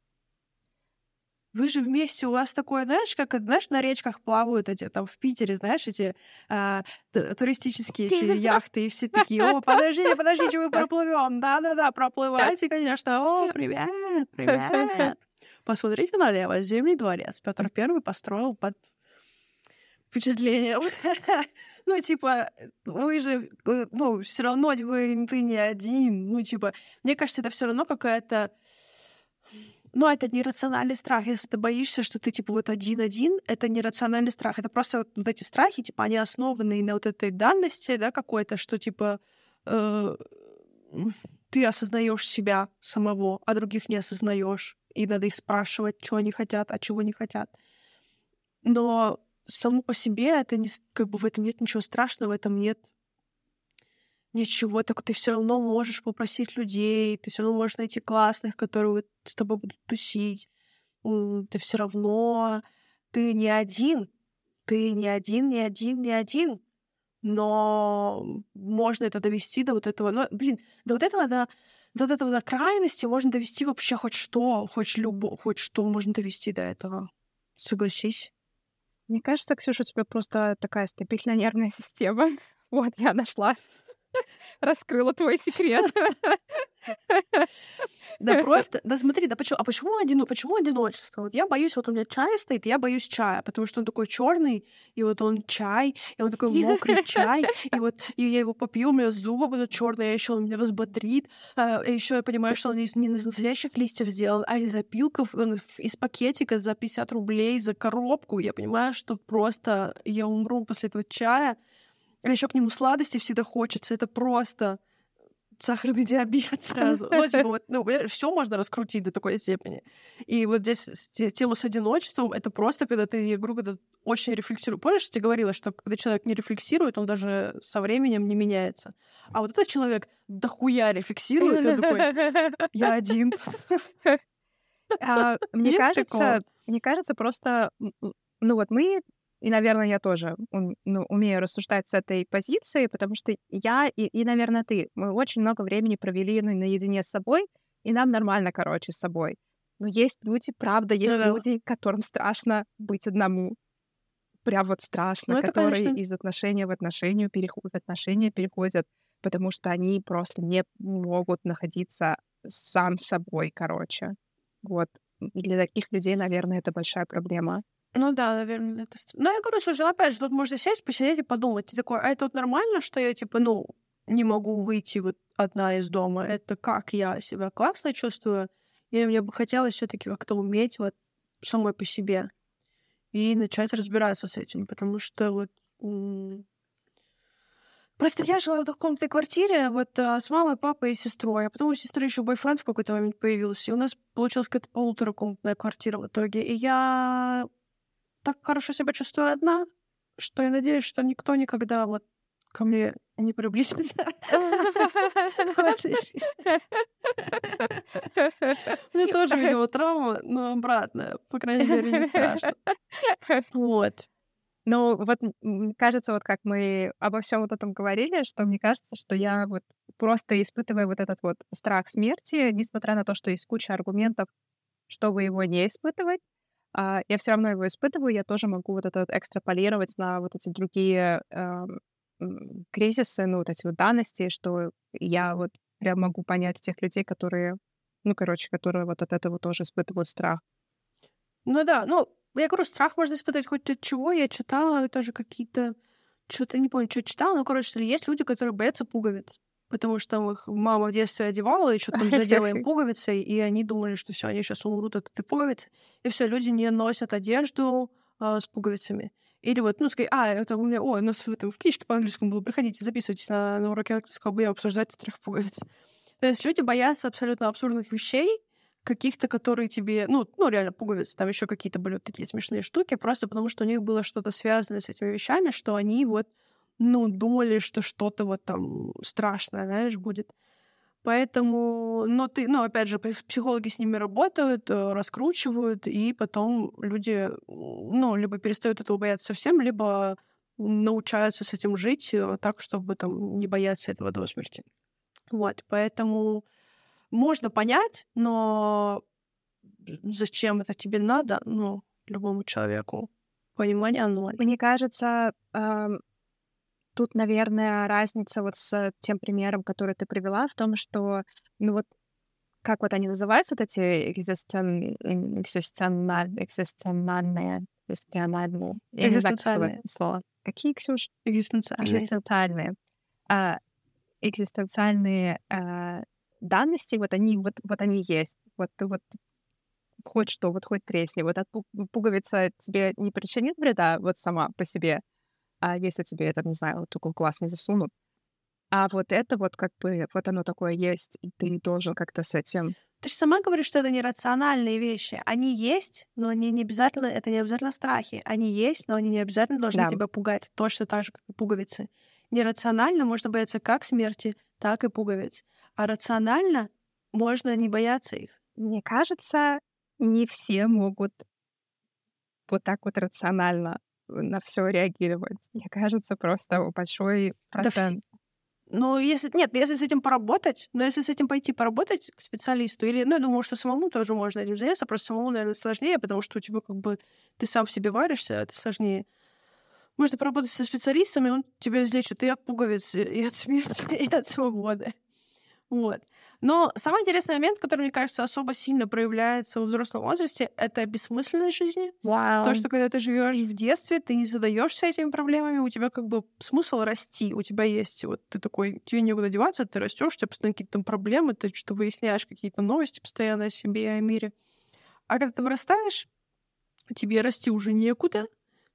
Вы же вместе, у вас такое, знаешь, как, знаешь, на речках плавают эти, там, в Питере, знаешь, эти а, туристические эти яхты, и все такие, о, подождите, подождите, мы [laughs] проплывем, да-да-да, проплывайте, конечно, о, [laughs] привет, привет. [laughs] Посмотрите налево, Зимний дворец. Петр Первый построил под впечатлением. ну, типа, вы же, ну, все равно вы, ты не один. Ну, типа, мне кажется, это все равно какая-то но это нерациональный страх. Если ты боишься, что ты, типа, вот один-один, это нерациональный страх. Это просто вот, вот эти страхи, типа, они основаны на вот этой данности, да, какой-то, что, типа, э, ты осознаешь себя самого, а других не осознаешь. И надо их спрашивать, что они хотят, а чего не хотят. Но само по себе это не, как бы в этом нет ничего страшного, в этом нет ничего, так ты все равно можешь попросить людей, ты все равно можешь найти классных, которые с тобой будут тусить. Ты все равно ты не один, ты не один, не один, не один. Но можно это довести до вот этого. Но, блин, до вот этого, до, до вот этого до крайности можно довести вообще хоть что, хоть любо, хоть что можно довести до этого. Согласись. Мне кажется, Ксюша, у тебя просто такая стабильная нервная [laughs] система. Вот, я нашла [laughs] Раскрыла твой секрет. [laughs] Да [laughs] просто, да смотри, да почему, а почему, один, почему одиночество? Вот я боюсь, вот у меня чай стоит, я боюсь чая, потому что он такой черный, и вот он чай, и он такой мокрый чай, и вот и я его попью, у меня зубы будут черные, еще он меня взбодрит, а еще я понимаю, что он из не из настоящих листьев сделан, а из опилков, он из пакетика за 50 рублей за коробку. Я понимаю, что просто я умру после этого чая, а еще к нему сладости всегда хочется. Это просто сахарный диабет [laughs] сразу. Ну, типа, вот, ну, все можно раскрутить до такой степени. И вот здесь тема с одиночеством — это просто, когда ты, я говорю, когда очень рефлексируешь. Помнишь, я тебе говорила, что когда человек не рефлексирует, он даже со временем не меняется. А вот этот человек дохуя рефлексирует, и такой, я один. [laughs] А, мне кажется, мне кажется, просто, ну вот мы и, наверное, я тоже ну, умею рассуждать с этой позиции, потому что я и, и, наверное, ты, мы очень много времени провели ну, наедине с собой, и нам нормально, короче, с собой. Но есть люди, правда, есть Да-да. люди, которым страшно быть одному. Прям вот страшно, ну, которые конечно... из отношения в отношения переходят, отношения переходят, потому что они просто не могут находиться сам собой, короче. Вот. Для таких людей, наверное, это большая проблема. Ну да, наверное, это... Ну, я говорю, слушай, опять же, тут можно сесть, посидеть и подумать. Ты такой, а это вот нормально, что я, типа, ну, не могу выйти вот одна из дома? Это как я себя классно чувствую? Или мне бы хотелось все таки как-то уметь вот самой по себе и начать разбираться с этим, потому что вот... Просто я жила в каком-то квартире вот а, с мамой, папой и сестрой, а потом у сестры еще бойфренд в какой-то момент появился, и у нас получилась какая-то полуторакомнатная квартира в итоге. И я так хорошо себя чувствую одна, что я надеюсь, что никто никогда вот ко мне не приблизится. Мне тоже, видимо, травма, но обратно. По крайней мере, не страшно. Вот. Ну, вот кажется, вот как мы обо всем вот этом говорили, что мне кажется, что я вот просто испытываю вот этот вот страх смерти, несмотря на то, что есть куча аргументов, чтобы его не испытывать, я все равно его испытываю, я тоже могу вот это экстраполировать на вот эти другие э, кризисы, ну, вот эти вот данности, что я вот прям могу понять тех людей, которые, ну, короче, которые вот от этого тоже испытывают страх. Ну да, ну, я говорю, страх можно испытывать хоть от чего. Я читала тоже какие-то... Что-то не помню, что читала, но, короче, есть люди, которые боятся пуговиц потому что их мама в детстве одевала, и что-то там задела им пуговицей, и они думали, что все, они сейчас умрут от этой пуговицы. И все, люди не носят одежду а, с пуговицами. Или вот, ну, сказать, а, это у меня, ой, у нас в, этом, в книжке по английскому было, приходите, записывайтесь на, на уроки английского, будем обсуждать трех пуговиц. То есть люди боятся абсолютно абсурдных вещей, каких-то, которые тебе, ну, ну, реально пуговицы, там еще какие-то были вот такие смешные штуки, просто потому что у них было что-то связанное с этими вещами, что они вот ну, думали, что что-то вот там страшное, знаешь, будет. Поэтому, но ты, ну, опять же, психологи с ними работают, э, раскручивают, и потом люди, ну, либо перестают этого бояться совсем, либо научаются с этим жить э, так, чтобы там не бояться этого до смерти. Вот, поэтому можно понять, но зачем это тебе надо, ну, любому человеку, понимание ноль. Мне кажется, Тут, наверное, разница вот с тем примером, который ты привела, в том, что, ну вот, как вот они называются, вот эти экзистен... экзистенциальные, экзистенциальные, экзистенциальные, я не знаю, как слово. Какие, Ксюш? Экзистенциальные. Экзистенциальные. А, экзистенциальные а, данности, вот они, вот, вот они есть. Вот вот хоть что, вот хоть тресни. Вот от пуговица тебе не причинит вреда вот сама по себе, а если тебе это, не знаю, такой класс не засунут. А вот это вот как бы, вот оно такое есть, и ты должен как-то с этим... Ты же сама говоришь, что это нерациональные вещи. Они есть, но они не обязательно, это не обязательно страхи. Они есть, но они не обязательно должны да. тебя пугать. Точно так же, как и пуговицы. Нерационально можно бояться как смерти, так и пуговиц. А рационально можно не бояться их. Мне кажется, не все могут вот так вот рационально на все реагировать. Мне кажется, просто большой процент. Да ну, если нет, если с этим поработать, но если с этим пойти поработать к специалисту, или, ну, я думаю, что самому тоже можно этим заняться, просто самому, наверное, сложнее, потому что у тебя как бы ты сам в себе варишься, это сложнее. можно поработать со специалистами, он тебя излечит и от пуговиц, и от смерти, [laughs] и от свободы. Вот. Но самый интересный момент, который, мне кажется, особо сильно проявляется в взрослом возрасте, это бессмысленность жизни. Wow. То, что когда ты живешь в детстве, ты не задаешься этими проблемами, у тебя как бы смысл расти, у тебя есть вот ты такой, тебе некуда деваться, ты растешь, у тебя постоянно какие-то там проблемы, ты что-то выясняешь какие-то новости постоянно о себе и о мире. А когда ты вырастаешь, тебе расти уже некуда,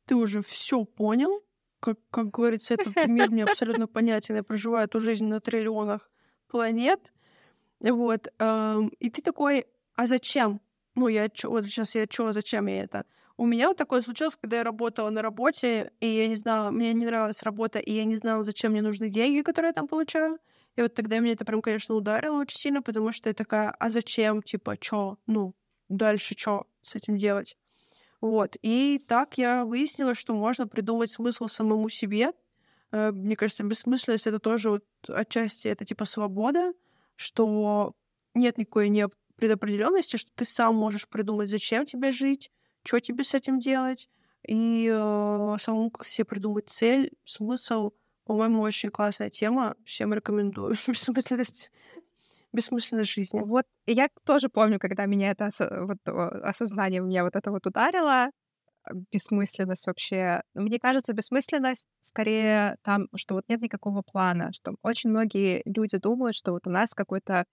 ты уже все понял, как, как говорится, этот мир мне абсолютно понятен, я проживаю эту жизнь на триллионах планет, вот, эм, и ты такой, а зачем? Ну, я вот сейчас я чё, зачем я это? У меня вот такое случилось, когда я работала на работе, и я не знала, мне не нравилась работа, и я не знала, зачем мне нужны деньги, которые я там получаю. И вот тогда меня это прям, конечно, ударило очень сильно, потому что я такая, а зачем, типа, чё, ну, дальше чё с этим делать? Вот. И так я выяснила, что можно придумать смысл самому себе. Э, мне кажется, бессмысленность — это тоже вот отчасти это типа свобода, что нет никакой не предопределенности, что ты сам можешь придумать, зачем тебе жить, что тебе с этим делать, и э, самому как себе придумать цель, смысл. По-моему, очень классная тема. Всем рекомендую. [laughs] Бессмысленность бессмысленность жизни. Вот я тоже помню, когда меня это вот, осознание меня вот это вот ударило, бессмысленность вообще. Мне кажется, бессмысленность скорее там, что вот нет никакого плана, что очень многие люди думают, что вот у нас какое-то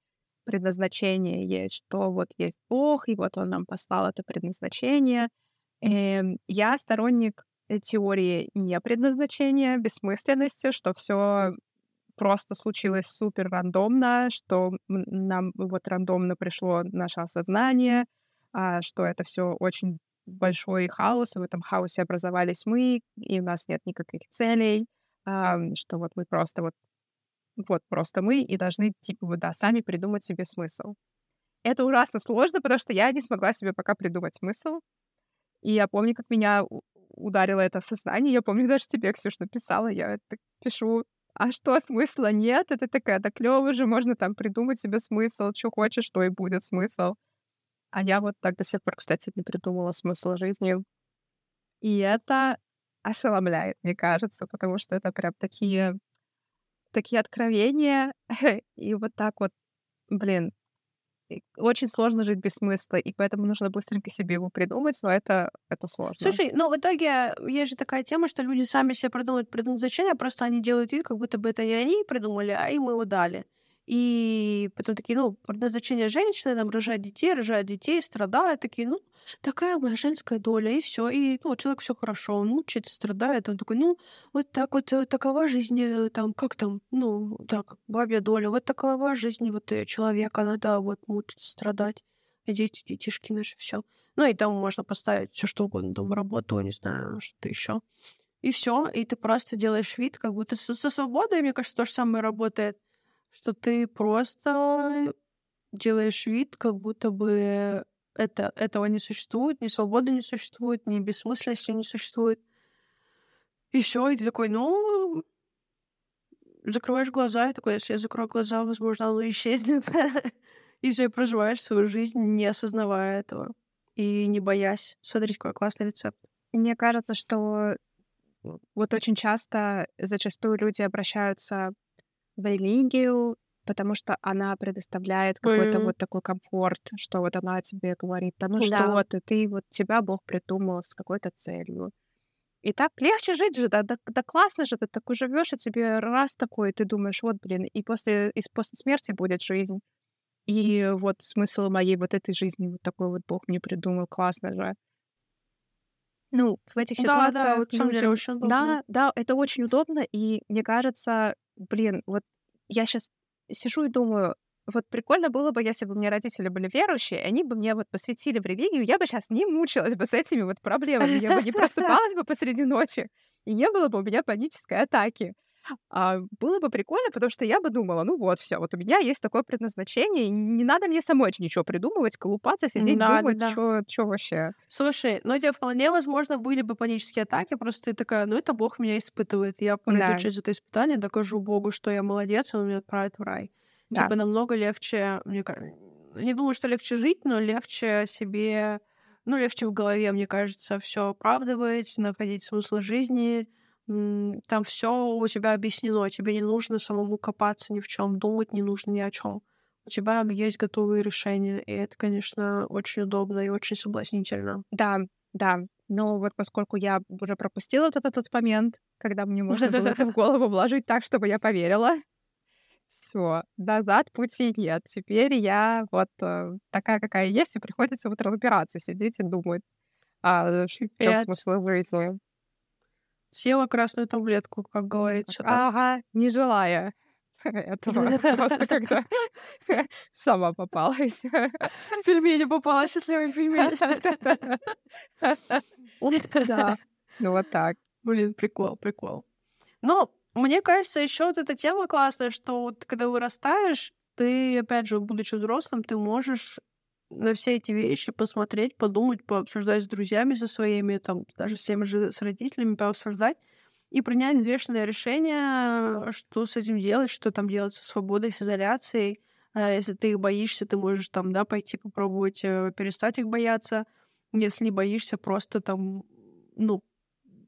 предназначение есть, что вот есть Бог, и вот Он нам послал это предназначение. И эм, я сторонник теории не предназначения, бессмысленности, что все просто случилось супер рандомно, что нам вот рандомно пришло наше осознание, а, что это все очень большой хаос, и в этом хаосе образовались мы, и у нас нет никаких целей, что вот мы просто вот вот просто мы и должны, типа, вот, да, сами придумать себе смысл. Это ужасно сложно, потому что я не смогла себе пока придумать смысл. И я помню, как меня ударило это сознание. Я помню, даже тебе, Ксюш, написала. Я пишу а что, смысла нет? Это такая, да клёво же, можно там придумать себе смысл, что хочешь, что и будет смысл. А я вот так до сих пор, кстати, не придумала смысл жизни. И это ошеломляет, мне кажется, потому что это прям такие, такие откровения. [laughs] И вот так вот, блин, очень сложно жить без смысла, и поэтому нужно быстренько себе его придумать, но это, это сложно. Слушай, ну в итоге есть же такая тема, что люди сами себе придумывают предназначение, просто они делают вид, как будто бы это не они придумали, а им его дали. И потом такие, ну, предназначение женщины, там, рожать детей, рожать детей, страдают, такие, ну, такая моя женская доля, и все. И, ну, человек все хорошо, он мучается, страдает, он такой, ну, вот так вот, э, такова жизнь, э, там, как там, ну, так, бабья доля, вот такова жизнь вот э, человека, надо вот мучиться, страдать, и дети, детишки наши, все. Ну, и там можно поставить все что угодно, там, работу, не знаю, что-то еще. И все, и ты просто делаешь вид, как будто со, со свободой, мне кажется, то же самое работает что ты просто делаешь вид, как будто бы это, этого не существует, ни свободы не существует, ни бессмысленности не существует. И все, и ты такой, ну, закрываешь глаза, и такой, если я закрою глаза, возможно, оно исчезнет. [laughs] и все, и проживаешь свою жизнь, не осознавая этого и не боясь. Смотрите, какой классный рецепт. Мне кажется, что вот очень часто, зачастую люди обращаются в религию, потому что она предоставляет какой-то mm-hmm. вот такой комфорт, что вот она тебе говорит, да ну да. что ты, ты вот тебя Бог придумал с какой-то целью. И так легче жить же, да, да, да классно же, ты такой живешь, и тебе раз такой, ты думаешь, вот, блин, и после, и после смерти будет жизнь. И вот смысл моей вот этой жизни, вот такой вот Бог мне придумал, классно же. Ну, в этих ситуациях... Да, да, деле, очень удобно. Да, да, это очень удобно, и мне кажется, блин, вот я сейчас сижу и думаю, вот прикольно было бы, если бы у меня родители были верующие, они бы мне вот посвятили в религию, я бы сейчас не мучилась бы с этими вот проблемами, я бы не [laughs] просыпалась бы посреди ночи, и не было бы у меня панической атаки. А, было бы прикольно, потому что я бы думала, ну вот, все, вот у меня есть такое предназначение, и не надо мне самой ничего придумывать, колупаться, сидеть, да, думать, да. что вообще. Слушай, ну тебе вполне возможно были бы панические атаки, просто ты такая, ну это Бог меня испытывает, я пройду да. через это испытание, докажу Богу, что я молодец, он меня отправит в рай. Да. Типа намного легче, мне кажется, не думаю, что легче жить, но легче себе ну, легче в голове, мне кажется, все оправдывать, находить смысл жизни. Там все у тебя объяснено, тебе не нужно самому копаться ни в чем, думать не нужно ни о чем. У тебя есть готовые решения, и это, конечно, очень удобно и очень соблазнительно. Да, да. Но вот поскольку я уже пропустила вот этот, этот момент, когда мне можно было это в [laughs] голову вложить так, чтобы я поверила, все, назад пути нет. Теперь я вот э, такая, какая есть, и приходится вот разбираться, сидеть и думать, а в чем смысл жизни. Съела красную таблетку, как говорится. Ага, не желая [laughs] этого. [laughs] Просто когда [laughs] сама попалась. Пельмени попала, счастливый пельмень. Да, ну вот так. Блин, прикол, прикол. Но мне кажется, еще вот эта тема классная, что вот когда вырастаешь, ты, опять же, будучи взрослым, ты можешь на все эти вещи посмотреть, подумать, пообсуждать с друзьями со своими, там, даже с теми же с родителями пообсуждать и принять взвешенное решение, что с этим делать, что там делать со свободой, с изоляцией. А если ты их боишься, ты можешь там, да, пойти попробовать э, перестать их бояться. Если не боишься, просто там, ну,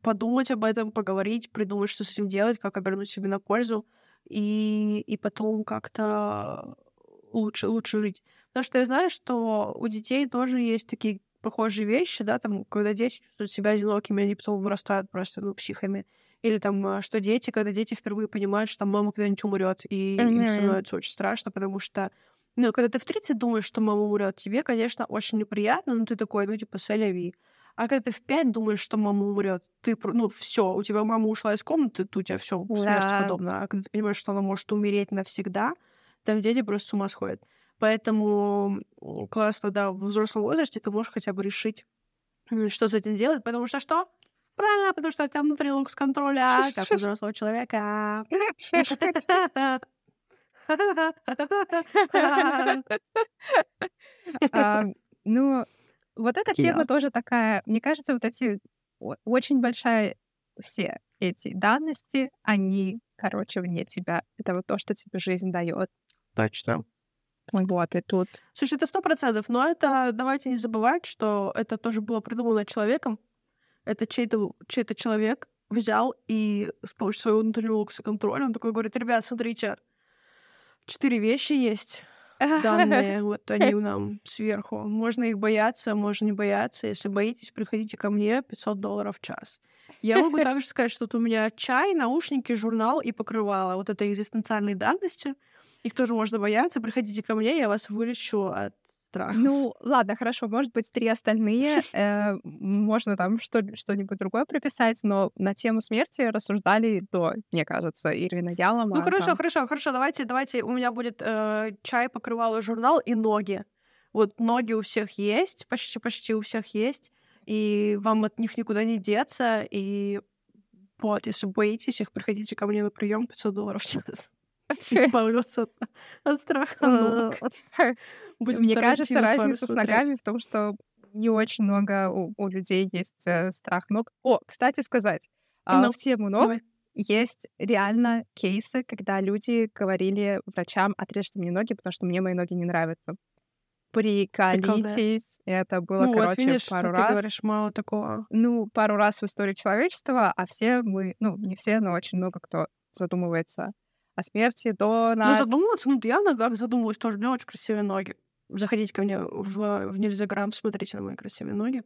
подумать об этом, поговорить, придумать, что с этим делать, как обернуть себе на пользу, и, и потом как-то лучше, лучше жить. Потому что я знаю, что у детей тоже есть такие похожие вещи, да, там, когда дети чувствуют себя одинокими, они потом вырастают просто, ну, психами. Или там, а, что дети, когда дети впервые понимают, что там мама когда-нибудь умрет, и mm-hmm. им становится очень страшно, потому что ну, когда ты в 30 думаешь, что мама умрет, тебе, конечно, очень неприятно, но ты такой, ну, типа, соляви. А когда ты в пять думаешь, что мама умрет, ты, ну, все, у тебя мама ушла из комнаты, тут у тебя все смерть да. подобно. А когда ты понимаешь, что она может умереть навсегда, там дети просто с ума сходят. Поэтому классно, да, в взрослом возрасте ты можешь хотя бы решить, что с этим делать, потому что что? Правильно, потому что это внутри лукс контроля, как у взрослого человека. Ну, вот эта тема тоже такая, мне кажется, вот эти очень большая все эти данности, они, короче, вне тебя. Это вот то, что тебе жизнь дает. Точно. Вот, и тут... Слушай, это сто процентов, но это, давайте не забывать, что это тоже было придумано человеком. Это чей-то чей человек взял и с помощью своего внутреннего контроля он такой говорит, ребят, смотрите, четыре вещи есть, [laughs] данные, вот они [laughs] нам сверху. Можно их бояться, можно не бояться. Если боитесь, приходите ко мне, 500 долларов в час. Я могу [laughs] также сказать, что у меня чай, наушники, журнал и покрывало. Вот это экзистенциальные данности. Их тоже можно бояться. Приходите ко мне, я вас вылечу от страх. Ну, ладно, хорошо, может быть, три остальные, [laughs] э, можно там что- что-нибудь другое прописать, но на тему смерти рассуждали до, мне кажется, Ирина Ялома. Ну, хорошо, там... хорошо, хорошо, давайте, давайте, у меня будет э, чай, покрывало, журнал и ноги. Вот ноги у всех есть, почти-почти у всех есть, и вам от них никуда не деться, и вот, если боитесь их, приходите ко мне на прием 500 долларов в [laughs] час. Избавляться от, от страха. [laughs] Будем Мне кажется, разница с, ногами в том, что не очень много у, у людей есть э, страх ног. О, кстати сказать, э, ну, в тему ног давай. есть реально кейсы, когда люди говорили врачам, отрежьте мне ноги, потому что мне мои ноги не нравятся. Приколитесь. Это было, ну, короче, вот видишь, пару раз. Ты говоришь мало такого. Ну, пару раз в истории человечества, а все мы, ну, не все, но очень много кто задумывается о смерти до ну, нас. Ну, задумываться, ну, я на ногах задумываюсь тоже. У меня очень красивые ноги заходите ко мне в, в Нельзяграм, смотрите на мои красивые ноги.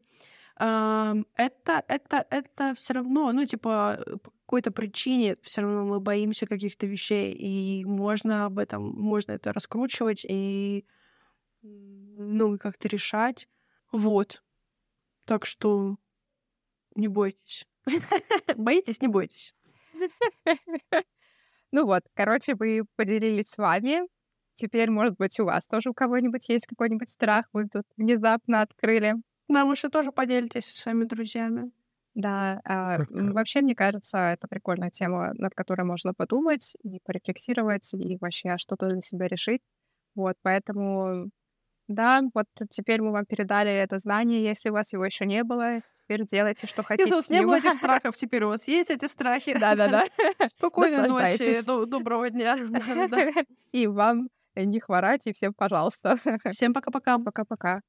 Это, это, это все равно, ну, типа, по какой-то причине все равно мы боимся каких-то вещей, и можно об этом, можно это раскручивать и, ну, как-то решать. Вот. Так что не бойтесь. [laughs] Боитесь, не бойтесь. [laughs] Ну вот, короче, вы поделились с вами Теперь, может быть, у вас тоже у кого-нибудь есть какой-нибудь страх, вы тут внезапно открыли. Да, вы еще тоже поделитесь со своими друзьями. Да, а, вообще, мне кажется, это прикольная тема, над которой можно подумать и порефлексировать, и вообще что-то для себя решить. Вот, поэтому, да, вот теперь мы вам передали это знание, если у вас его еще не было, теперь делайте, что хотите. Если у вас не было этих страхов, теперь у вас есть эти страхи. Да-да-да. [laughs] Спокойной ночи, доброго дня. [laughs] [laughs] И вам не хворать, и всем пожалуйста. Всем пока-пока. Пока-пока.